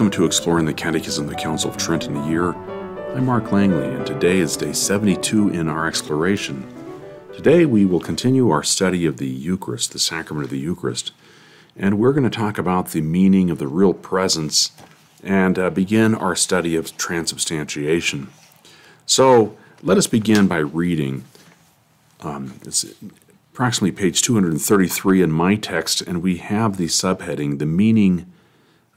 Welcome to Exploring the Catechism of the Council of Trent in a Year. I'm Mark Langley, and today is day 72 in our exploration. Today we will continue our study of the Eucharist, the sacrament of the Eucharist, and we're going to talk about the meaning of the real presence and uh, begin our study of transubstantiation. So let us begin by reading. Um, it's approximately page 233 in my text, and we have the subheading The Meaning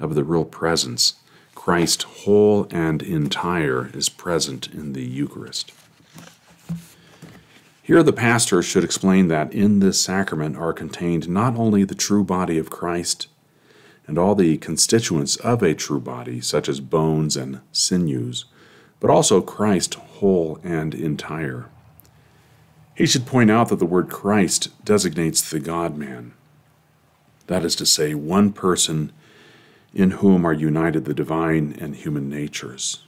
of the Real Presence. Christ, whole and entire, is present in the Eucharist. Here, the pastor should explain that in this sacrament are contained not only the true body of Christ and all the constituents of a true body, such as bones and sinews, but also Christ whole and entire. He should point out that the word Christ designates the God man. That is to say, one person in whom are united the divine and human natures.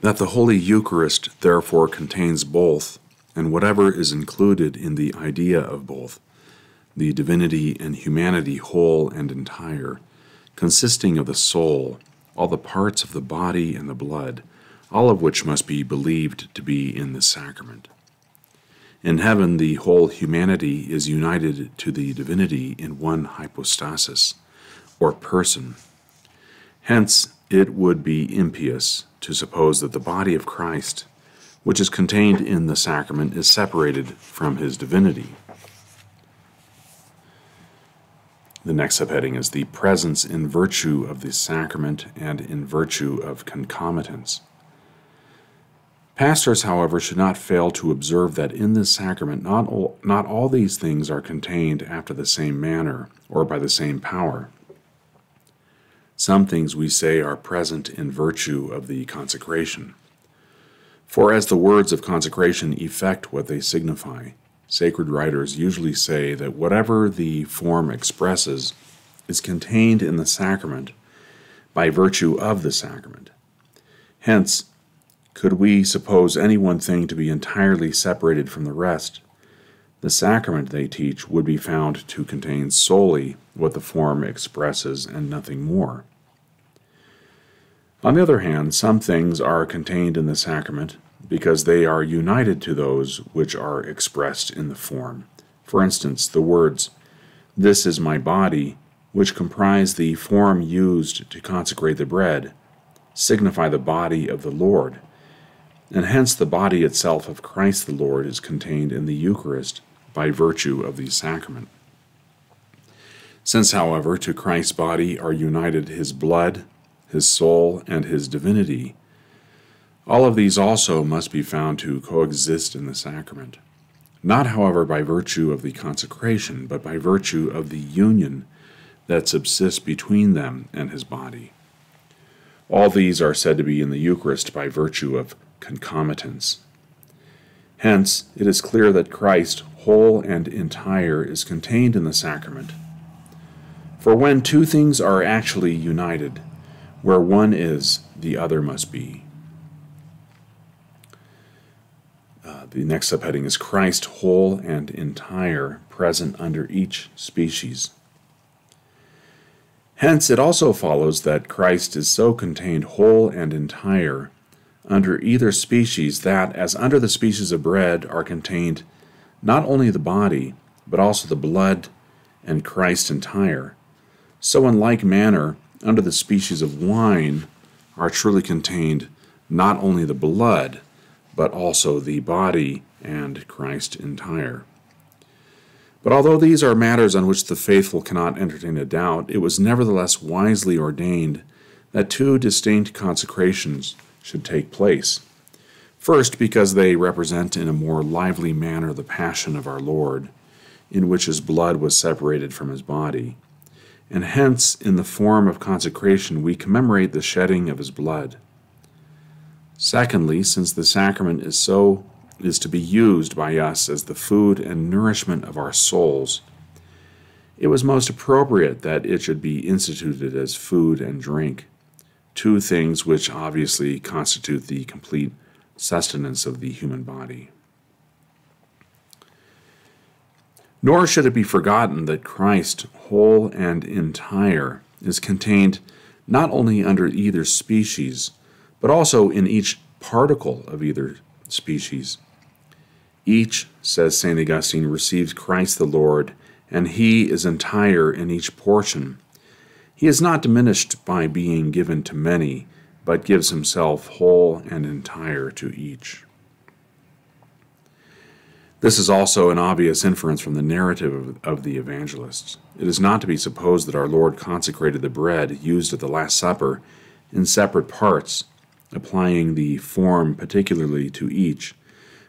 That the Holy Eucharist therefore contains both, and whatever is included in the idea of both, the divinity and humanity whole and entire, consisting of the soul, all the parts of the body and the blood, all of which must be believed to be in the sacrament. In heaven, the whole humanity is united to the divinity in one hypostasis or person. Hence, it would be impious to suppose that the body of Christ, which is contained in the sacrament, is separated from his divinity. The next subheading is the presence in virtue of the sacrament and in virtue of concomitance. Pastors, however, should not fail to observe that in this sacrament not all, not all these things are contained after the same manner or by the same power. Some things we say are present in virtue of the consecration. For as the words of consecration effect what they signify, sacred writers usually say that whatever the form expresses is contained in the sacrament by virtue of the sacrament. Hence, could we suppose any one thing to be entirely separated from the rest, the sacrament, they teach, would be found to contain solely what the form expresses and nothing more. On the other hand, some things are contained in the sacrament because they are united to those which are expressed in the form. For instance, the words, This is my body, which comprise the form used to consecrate the bread, signify the body of the Lord, and hence the body itself of Christ the Lord is contained in the Eucharist by virtue of the sacrament. Since, however, to Christ's body are united his blood, his soul, and his divinity. All of these also must be found to coexist in the sacrament, not, however, by virtue of the consecration, but by virtue of the union that subsists between them and his body. All these are said to be in the Eucharist by virtue of concomitance. Hence, it is clear that Christ, whole and entire, is contained in the sacrament. For when two things are actually united, where one is, the other must be. Uh, the next subheading is Christ whole and entire, present under each species. Hence, it also follows that Christ is so contained whole and entire under either species that, as under the species of bread, are contained not only the body, but also the blood and Christ entire, so in like manner, under the species of wine are truly contained not only the blood, but also the body and Christ entire. But although these are matters on which the faithful cannot entertain a doubt, it was nevertheless wisely ordained that two distinct consecrations should take place. First, because they represent in a more lively manner the passion of our Lord, in which his blood was separated from his body and hence in the form of consecration we commemorate the shedding of his blood. Secondly, since the sacrament is so is to be used by us as the food and nourishment of our souls, it was most appropriate that it should be instituted as food and drink, two things which obviously constitute the complete sustenance of the human body. Nor should it be forgotten that Christ, whole and entire, is contained not only under either species, but also in each particle of either species. Each, says St. Augustine, receives Christ the Lord, and he is entire in each portion. He is not diminished by being given to many, but gives himself whole and entire to each. This is also an obvious inference from the narrative of, the evangelists. It is not to be supposed that our Lord consecrated the bread used at the Last Supper in separate parts, applying the form particularly to each,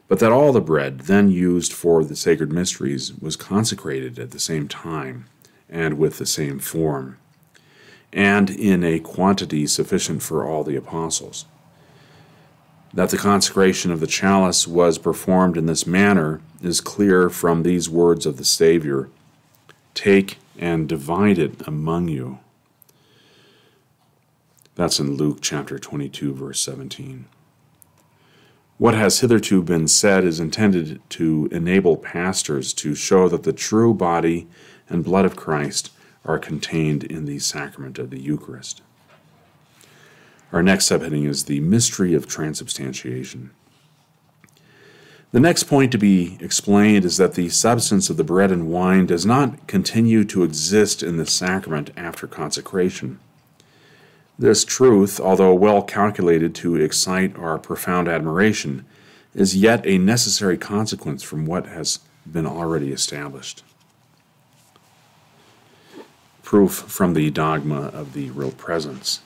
but that all the bread then used for the sacred mysteries was consecrated at the same time and with the same form, and in a quantity sufficient for all the apostles. That the consecration of the chalice was performed in this manner is clear from these words of the Savior Take and divide it among you. That's in Luke chapter 22, verse 17. What has hitherto been said is intended to enable pastors to show that the true body and blood of Christ are contained in the sacrament of the Eucharist. Our next subheading is the mystery of transubstantiation. The next point to be explained is that the substance of the bread and wine does not continue to exist in the sacrament after consecration. This truth, although well calculated to excite our profound admiration, is yet a necessary consequence from what has been already established. Proof from the dogma of the real presence.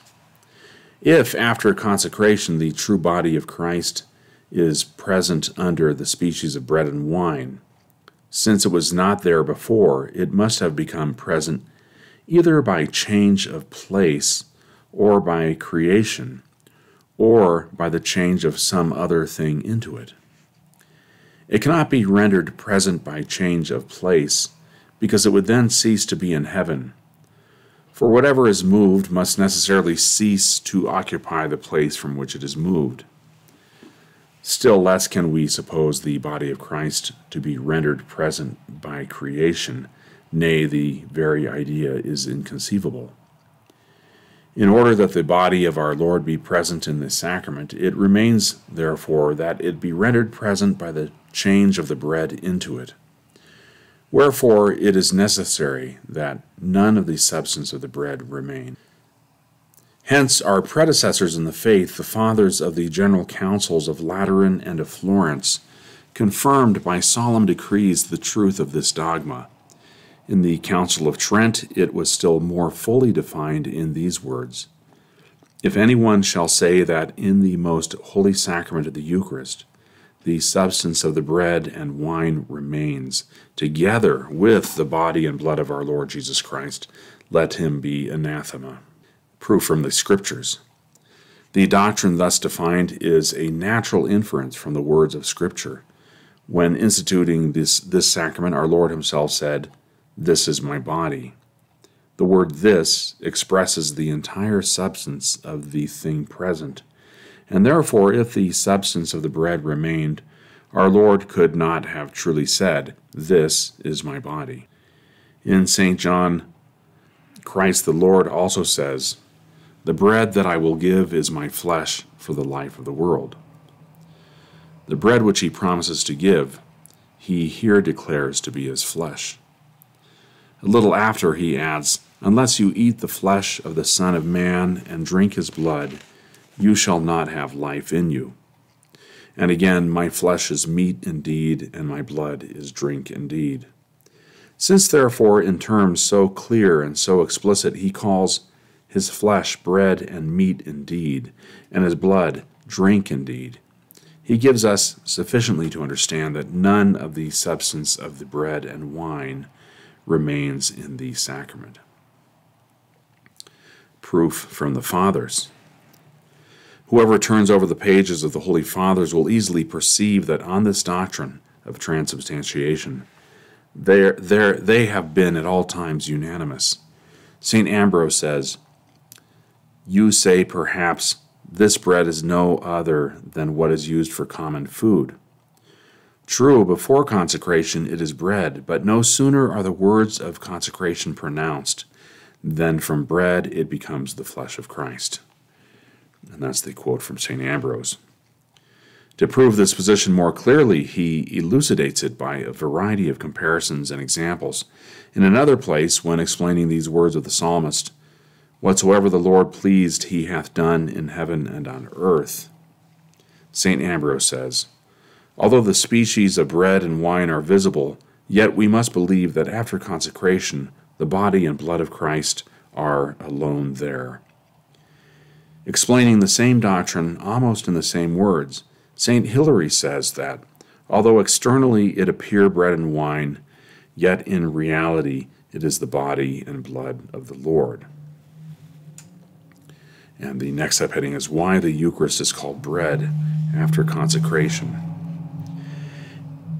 If, after consecration, the true body of Christ is present under the species of bread and wine, since it was not there before, it must have become present either by change of place or by creation, or by the change of some other thing into it. It cannot be rendered present by change of place, because it would then cease to be in heaven for whatever is moved must necessarily cease to occupy the place from which it is moved. Still less can we suppose the body of Christ to be rendered present by creation, nay, the very idea is inconceivable. In order that the body of our Lord be present in this sacrament, it remains, therefore, that it be rendered present by the change of the bread into it. Wherefore it is necessary that none of the substance of the bread remain. Hence, our predecessors in the faith, the fathers of the general councils of Lateran and of Florence, confirmed by solemn decrees the truth of this dogma. In the Council of Trent, it was still more fully defined in these words If anyone shall say that in the most holy sacrament of the Eucharist, the substance of the bread and wine remains, together with the body and blood of our Lord Jesus Christ. Let him be anathema. Proof from the Scriptures. The doctrine thus defined is a natural inference from the words of Scripture. When instituting this, this sacrament, our Lord Himself said, This is my body. The word this expresses the entire substance of the thing present. And therefore, if the substance of the bread remained, our Lord could not have truly said, This is my body. In St. John, Christ the Lord also says, The bread that I will give is my flesh for the life of the world. The bread which he promises to give, he here declares to be his flesh. A little after, he adds, Unless you eat the flesh of the Son of Man and drink his blood, you shall not have life in you. And again, my flesh is meat indeed, and my blood is drink indeed. Since, therefore, in terms so clear and so explicit, he calls his flesh bread and meat indeed, and his blood drink indeed, he gives us sufficiently to understand that none of the substance of the bread and wine remains in the sacrament. Proof from the Fathers. Whoever turns over the pages of the Holy Fathers will easily perceive that on this doctrine of transubstantiation, they they have been at all times unanimous. St. Ambrose says, You say perhaps this bread is no other than what is used for common food. True, before consecration it is bread, but no sooner are the words of consecration pronounced than from bread it becomes the flesh of Christ. And that's the quote from St. Ambrose. To prove this position more clearly, he elucidates it by a variety of comparisons and examples. In another place, when explaining these words of the psalmist, Whatsoever the Lord pleased, he hath done in heaven and on earth. St. Ambrose says, Although the species of bread and wine are visible, yet we must believe that after consecration, the body and blood of Christ are alone there. Explaining the same doctrine almost in the same words, St. Hilary says that, although externally it appear bread and wine, yet in reality it is the body and blood of the Lord. And the next subheading is why the Eucharist is called bread after consecration.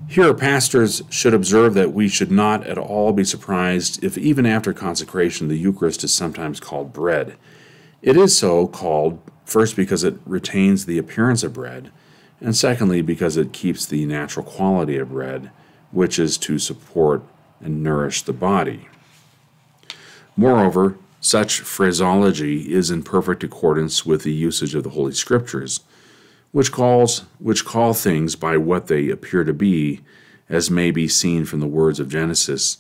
Here, pastors should observe that we should not at all be surprised if, even after consecration, the Eucharist is sometimes called bread. It is so called, first, because it retains the appearance of bread, and secondly, because it keeps the natural quality of bread, which is to support and nourish the body. Moreover, such phraseology is in perfect accordance with the usage of the Holy Scriptures which calls which call things by what they appear to be, as may be seen from the words of Genesis,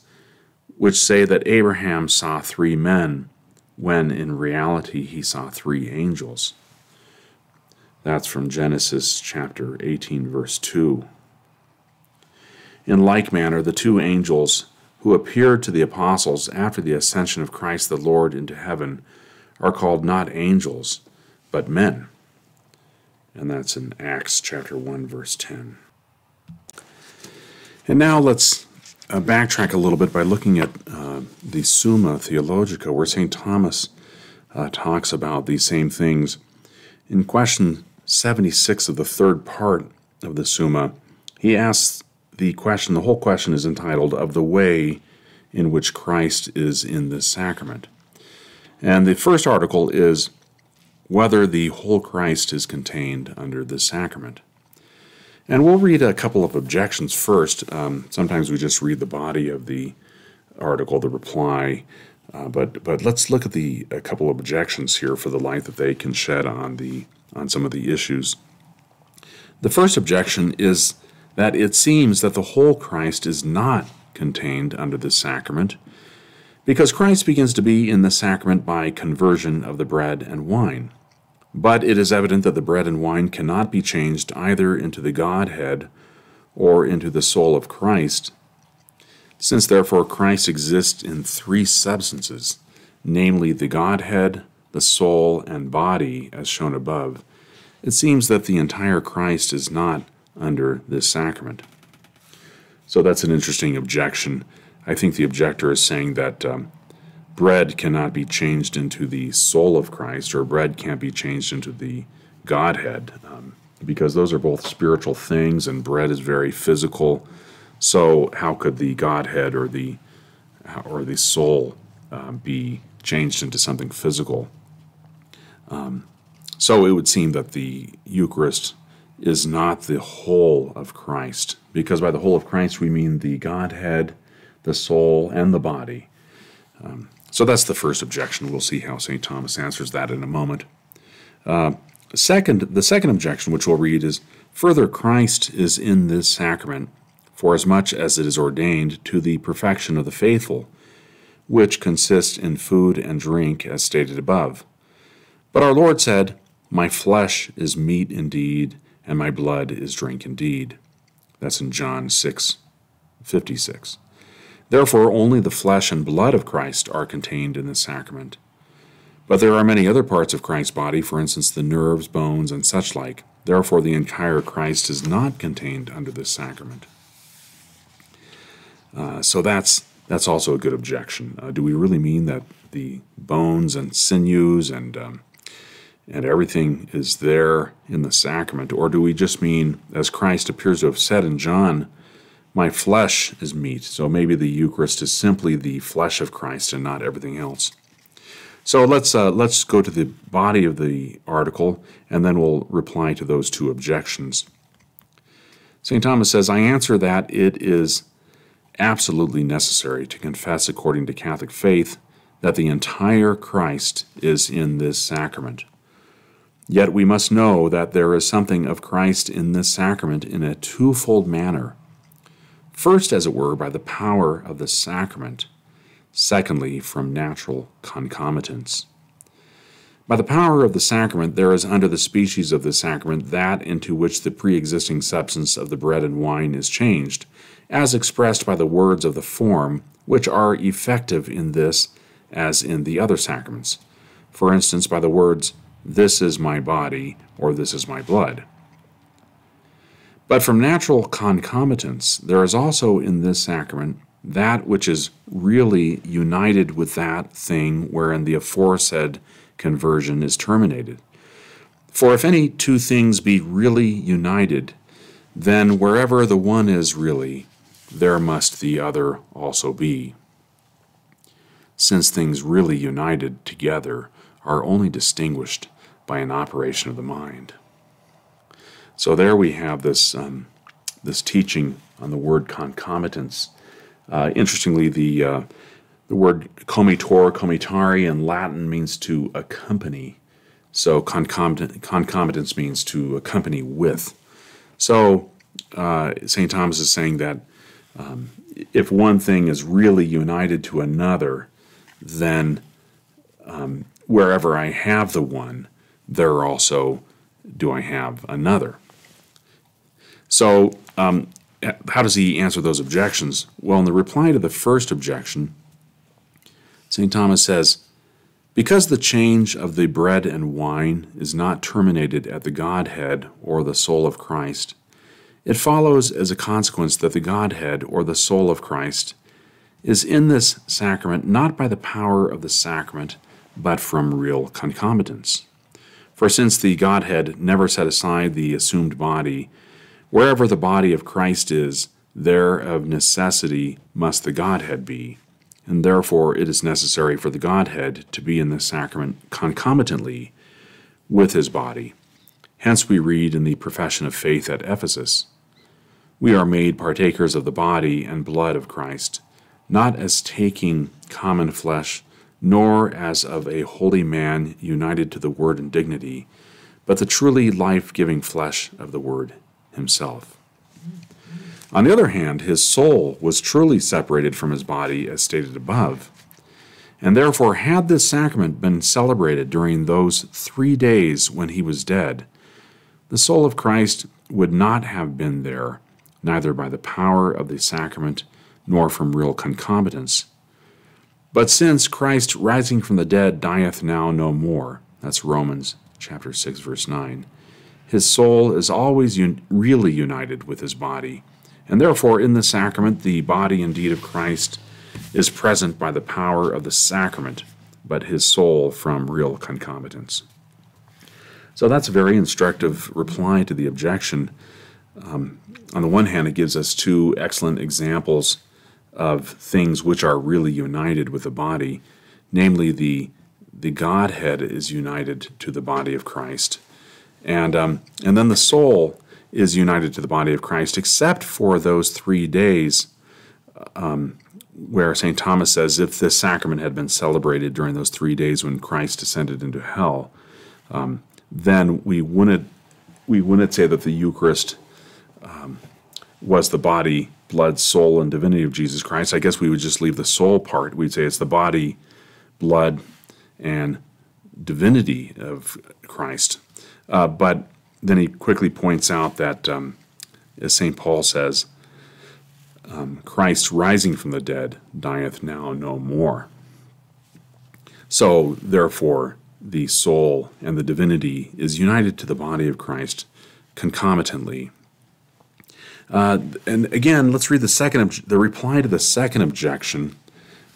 which say that Abraham saw three men, when in reality he saw three angels. That's from Genesis chapter 18, verse 2. In like manner, the two angels who appeared to the apostles after the ascension of Christ the Lord into heaven are called not angels, but men and that's in Acts chapter 1, verse 10. And now let's uh, backtrack a little bit by looking at uh, the Summa Theologica, where St. Thomas uh, talks about these same things. In question 76 of the third part of the Summa, he asks the question, the whole question is entitled, Of the Way in which Christ is in the sacrament. And the first article is whether the whole Christ is contained under the sacrament. And we'll read a couple of objections first. Um, sometimes we just read the body of the article, the reply, uh, but but let's look at the a couple of objections here for the light that they can shed on the on some of the issues. The first objection is that it seems that the whole Christ is not contained under this sacrament, because Christ begins to be in the sacrament by conversion of the bread and wine. But it is evident that the bread and wine cannot be changed either into the Godhead or into the soul of Christ. Since therefore Christ exists in three substances, namely the Godhead, the soul, and body, as shown above, it seems that the entire Christ is not under this sacrament. So that's an interesting objection. I think the objector is saying that um, bread cannot be changed into the soul of Christ, or bread can't be changed into the Godhead, um, because those are both spiritual things, and bread is very physical. So, how could the Godhead or the or the soul um, be changed into something physical? Um, so, it would seem that the Eucharist is not the whole of Christ, because by the whole of Christ we mean the Godhead, the soul, and the body. Um, so that's the first objection. We'll see how St. Thomas answers that in a moment. Uh, second, the second objection, which we'll read, is further, Christ is in this sacrament for as much as it is ordained to the perfection of the faithful, which consists in food and drink, as stated above. But our Lord said, My flesh is meat indeed, and my blood is drink indeed. That's in John 6 56. Therefore, only the flesh and blood of Christ are contained in the sacrament. But there are many other parts of Christ's body, for instance, the nerves, bones, and such like. Therefore, the entire Christ is not contained under this sacrament. Uh, so that's that's also a good objection. Uh, do we really mean that the bones and sinews and um, and everything is there in the sacrament, or do we just mean, as Christ appears to have said in John my flesh is meat. So maybe the Eucharist is simply the flesh of Christ and not everything else. So let's uh, let's go to the body of the article, and then we'll reply to those two objections. St. Thomas says, I answer that it is absolutely necessary to confess according to Catholic faith that the entire Christ is in this sacrament. Yet we must know that there is something of Christ in this sacrament in a twofold manner. First, as it were, by the power of the sacrament, secondly, from natural concomitance. By the power of the sacrament, there is under the species of the sacrament that into which the pre existing substance of the bread and wine is changed, as expressed by the words of the form, which are effective in this as in the other sacraments. For instance, by the words, this is my body, or this is my blood. But from natural concomitance, there is also in this sacrament that which is really united with that thing wherein the aforesaid conversion is terminated. For if any two things be really united, then wherever the one is really, there must the other also be. Since things really united together are only distinguished by an operation of the mind. So there we have this um, this teaching on the word concomitance. Uh, interestingly, the uh, the word comitor, comitare in Latin means to accompany. So concomitance means to accompany with. So uh, St. Thomas is saying that um, if one thing is really united to another, then um, wherever I have the one, there also do I have another. So, um, how does he answer those objections? Well, in the reply to the first objection, St. Thomas says, Because the change of the bread and wine is not terminated at the Godhead or the soul of Christ, it follows as a consequence that the Godhead or the soul of Christ is in this sacrament not by the power of the sacrament, but from real concomitance. For since the Godhead never set aside the assumed body, wherever the body of Christ is, there of necessity must the Godhead be, and therefore it is necessary for the Godhead to be in the sacrament concomitantly with his body. Hence we read in the Profession of Faith at Ephesus We are made partakers of the body and blood of Christ, not as taking common flesh nor as of a holy man united to the Word in dignity, but the truly life giving flesh of the Word himself. On the other hand, his soul was truly separated from his body, as stated above. And therefore, had this sacrament been celebrated during those three days when he was dead, the soul of Christ would not have been there, neither by the power of the sacrament nor from real concomitance but since Christ rising from the dead dieth now no more, that's Romans chapter 6 verse 9. His soul is always un- really united with his body, and therefore in the sacrament the body indeed of Christ is present by the power of the sacrament, but his soul from real concomitance. So that's a very instructive reply to the objection. Um, on the one hand, it gives us two excellent examples of things which are really united with the body, namely the the Godhead is united to the body of Christ, and um, and then the soul is united to the body of Christ, except for those three days um, where St. Thomas says if this sacrament had been celebrated during those three days when Christ descended into hell, um, then we wouldn't we wouldn't say that the Eucharist um, was the body blood, soul, and divinity of Jesus Christ. I guess we would just leave the soul part. We'd say it's the body, blood, and divinity of Christ. Uh, but then he quickly points out that, um, as St. Paul says, um, Christ rising from the dead dieth now no more. So, therefore, the soul and the divinity is united to the body of Christ concomitantly uh, and again, let's read the second, the reply to the second objection,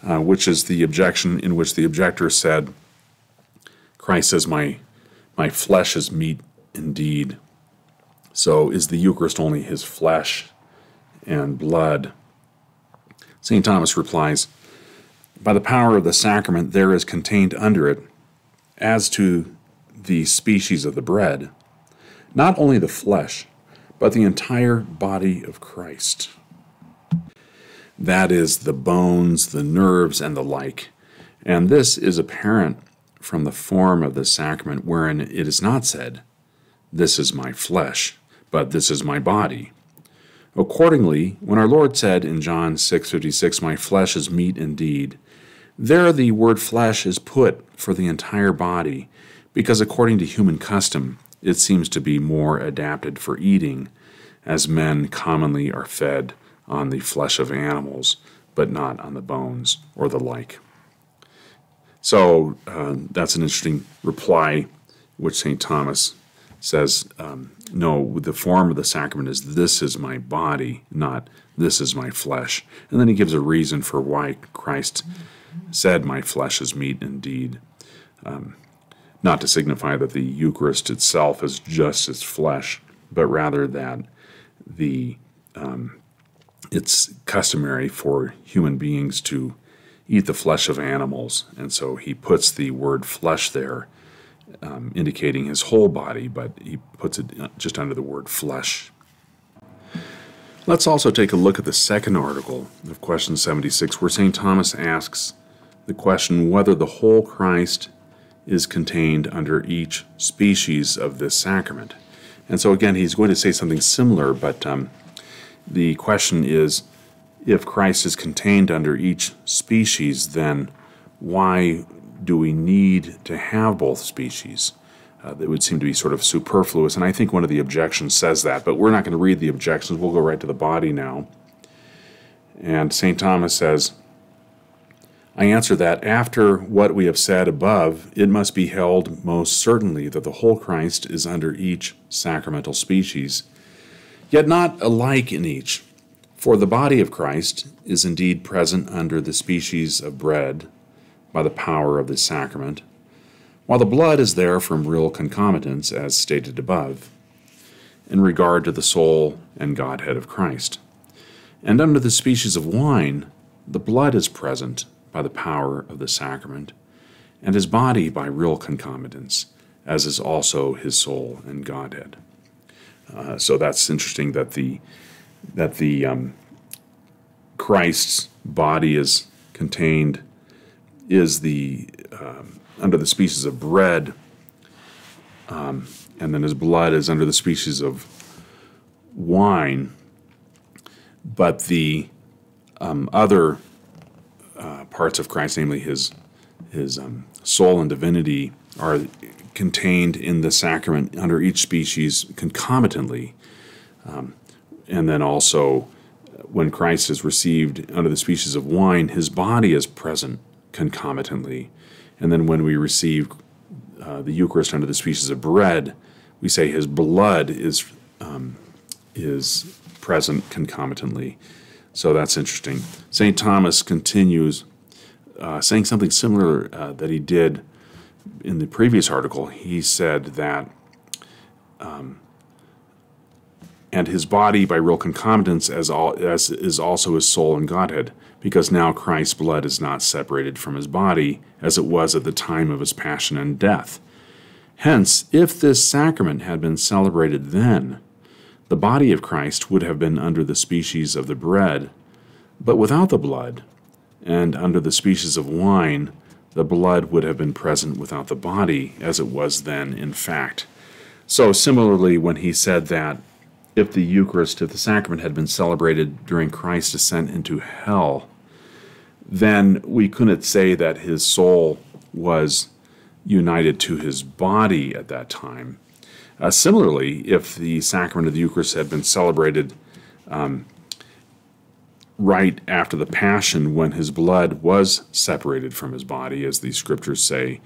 uh, which is the objection in which the objector said, Christ says, "My, my flesh is meat indeed." So, is the Eucharist only His flesh and blood? St. Thomas replies, By the power of the sacrament, there is contained under it, as to the species of the bread, not only the flesh, but the entire body of Christ. That is, the bones, the nerves, and the like. And this is apparent from the form of the sacrament, wherein it is not said, This is my flesh, but this is my body. Accordingly, when our Lord said in John 6:56, "My flesh is meat indeed," there the word flesh is put for the entire body, because according to human custom, it seems to be more adapted for eating, as men commonly are fed on the flesh of animals, but not on the bones or the like. So uh, that's an interesting reply, which St. Thomas says, um, no, the form of the sacrament is this is my body, not this is my flesh. And then he gives a reason for why Christ said, My flesh is meat indeed. Um, not to signify that the Eucharist itself is just its flesh, but rather that the um, it's customary for human beings to eat the flesh of animals, and so he puts the word flesh there um, indicating his whole body, but he puts it uh, just under the word flesh. Let's also take a look at the second article of question 76, where St. Thomas asks the question whether the whole Christ is contained under each species of this sacrament. And so, again, he's going to say something similar, but um, the question is if Christ is contained under each species, then why do we need to have both species? Uh, that would seem to be sort of superfluous, and I think one of the objections says that, but we're not going to read the objections. We'll go right to the body now. And St. Thomas says, I answer that after what we have said above, it must be held most certainly that the whole Christ is under each sacramental species, yet not alike in each. For the body of Christ is indeed present under the species of bread by the power of the sacrament, while the blood is there from real concomitance, as stated above, in regard to the soul and Godhead of Christ. And under the species of wine, the blood is present by the power of the sacrament, and his body by real concomitance, as is also his soul and Godhead. Uh, so that's interesting that the that the um, Christ's body is contained is the um, under the species of bread, um, and then his blood is under the species of wine. But the um, other uh, parts of Christ, namely his his um, soul and divinity, are contained in the sacrament under each species concomitantly, um, and then also when Christ is received under the species of wine, his body is present concomitantly. And then when we receive uh, the Eucharist under the species of bread, we say his blood is, um, is present concomitantly. So that's interesting. St. Thomas continues uh, saying something similar uh, that he did in the previous article. He said that, um, and his body by real concomitance as, all, as is also his soul and Godhead because now Christ's blood is not separated from his body as it was at the time of his passion and death. Hence, if this sacrament had been celebrated then, the body of Christ would have been under the species of the bread, but without the blood, and under the species of wine, the blood would have been present without the body, as it was then in fact. So, similarly, when he said that if the Eucharist, if the sacrament had been celebrated during Christ's ascent into hell, then we couldn't say that his soul was united to his body at that time. Uh, similarly, if the sacrament of the Eucharist had been celebrated um, right after the Passion, when his blood was separated from his body, as the scriptures say,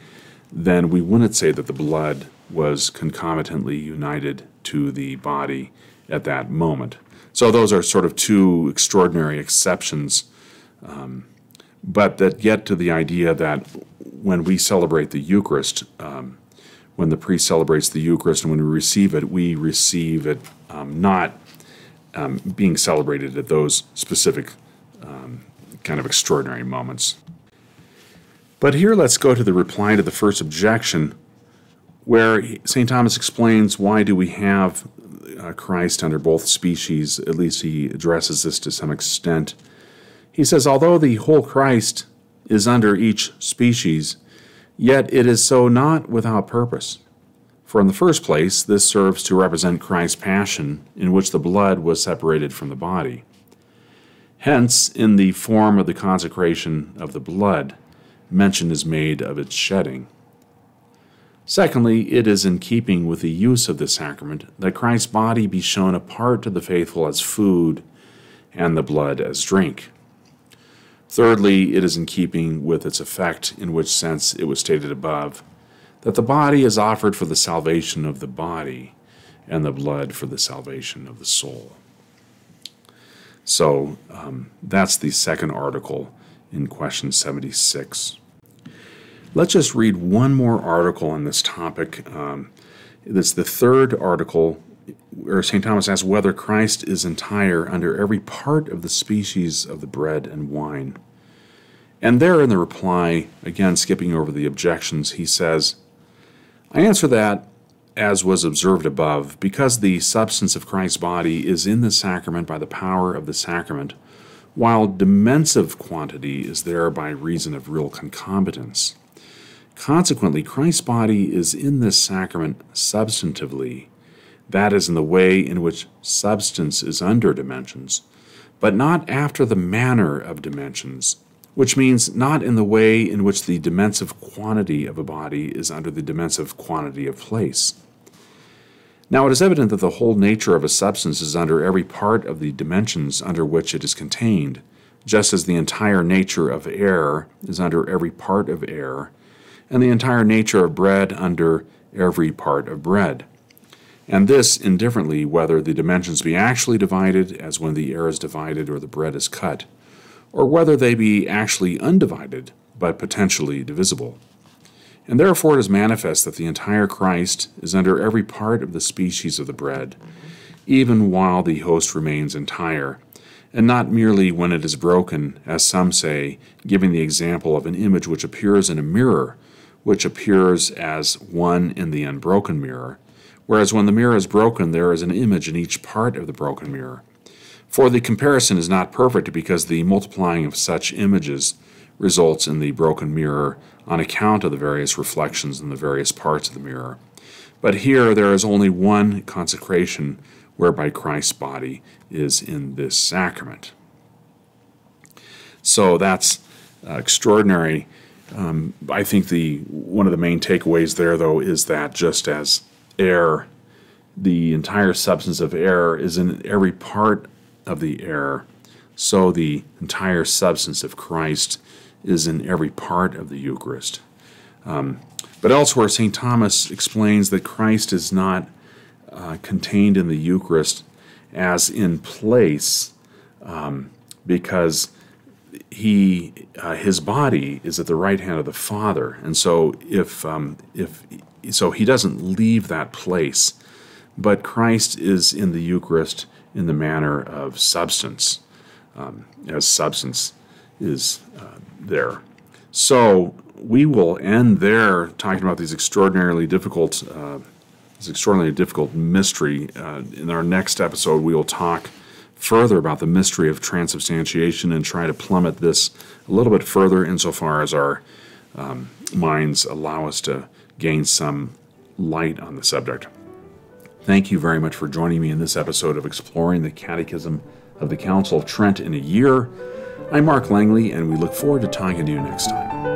then we wouldn't say that the blood was concomitantly united to the body at that moment. So those are sort of two extraordinary exceptions, um, but that get to the idea that when we celebrate the Eucharist, um, when the priest celebrates the Eucharist and when we receive it, we receive it um, not um, being celebrated at those specific um, kind of extraordinary moments. But here let's go to the reply to the first objection, where St. Thomas explains why do we have uh, Christ under both species, at least he addresses this to some extent. He says, although the whole Christ is under each species, yet it is so not without purpose. For in the first place, this serves to represent Christ's passion, in which the blood was separated from the body. Hence, in the form of the consecration of the blood, mention is made of its shedding. Secondly, it is in keeping with the use of the sacrament that Christ's body be shown apart to the faithful as food and the blood as drink. Thirdly, it is in keeping with its effect, in which sense it was stated above, that the body is offered for the salvation of the body, and the blood for the salvation of the soul. So um, that's the second article in question 76. Let's just read one more article on this topic. Um, it's the third article where St. Thomas asks whether Christ is entire under every part of the species of the bread and wine. And there in the reply, again skipping over the objections, he says, I answer that, as was observed above, because the substance of Christ's body is in the sacrament by the power of the sacrament, while dimensive quantity is there by reason of real concomitance. Consequently, Christ's body is in this sacrament substantively, that is, in the way in which substance is under dimensions, but not after the manner of dimensions, which means not in the way in which the dimensive quantity of a body is under the dimensive quantity of place. Now, it is evident that the whole nature of a substance is under every part of the dimensions under which it is contained, just as the entire nature of air is under every part of air and the entire nature of bread under every part of bread. And this indifferently whether the dimensions be actually divided, as when the air is divided or the bread is cut, or whether they be actually undivided, but potentially divisible. And therefore it is manifest that the entire Christ is under every part of the species of the bread, even while the host remains entire, and not merely when it is broken, as some say, giving the example of an image which appears in a mirror which appears as one in the unbroken mirror, whereas when the mirror is broken, there is an image in each part of the broken mirror. For the comparison is not perfect because the multiplying of such images results in the broken mirror on account of the various reflections in the various parts of the mirror. But here there is only one consecration whereby Christ's body is in this sacrament. So that's uh, extraordinary um, I think the one of the main takeaways there, though, is that just as air, the entire substance of air is in every part of the air, so the entire substance of Christ is in every part of the Eucharist. Um, but elsewhere, St. Thomas explains that Christ is not uh, contained in the Eucharist as in place um, because he uh, his body is at the right hand of the Father, and so if um, if so he doesn't leave that place, but Christ is in the Eucharist in the manner of substance, um, as substance is uh, there. So we will end there talking about these extraordinarily difficult, uh, this extraordinarily difficult mystery. Uh, in our next episode, we will talk further about the mystery of transubstantiation and try to plummet this a little bit further insofar as our um, minds allow us to gain some light on the subject. Thank you very much for joining me in this episode of Exploring the Catechism of the Council of Trent in a Year. I'm Mark Langley, and we look forward to talking to you next time.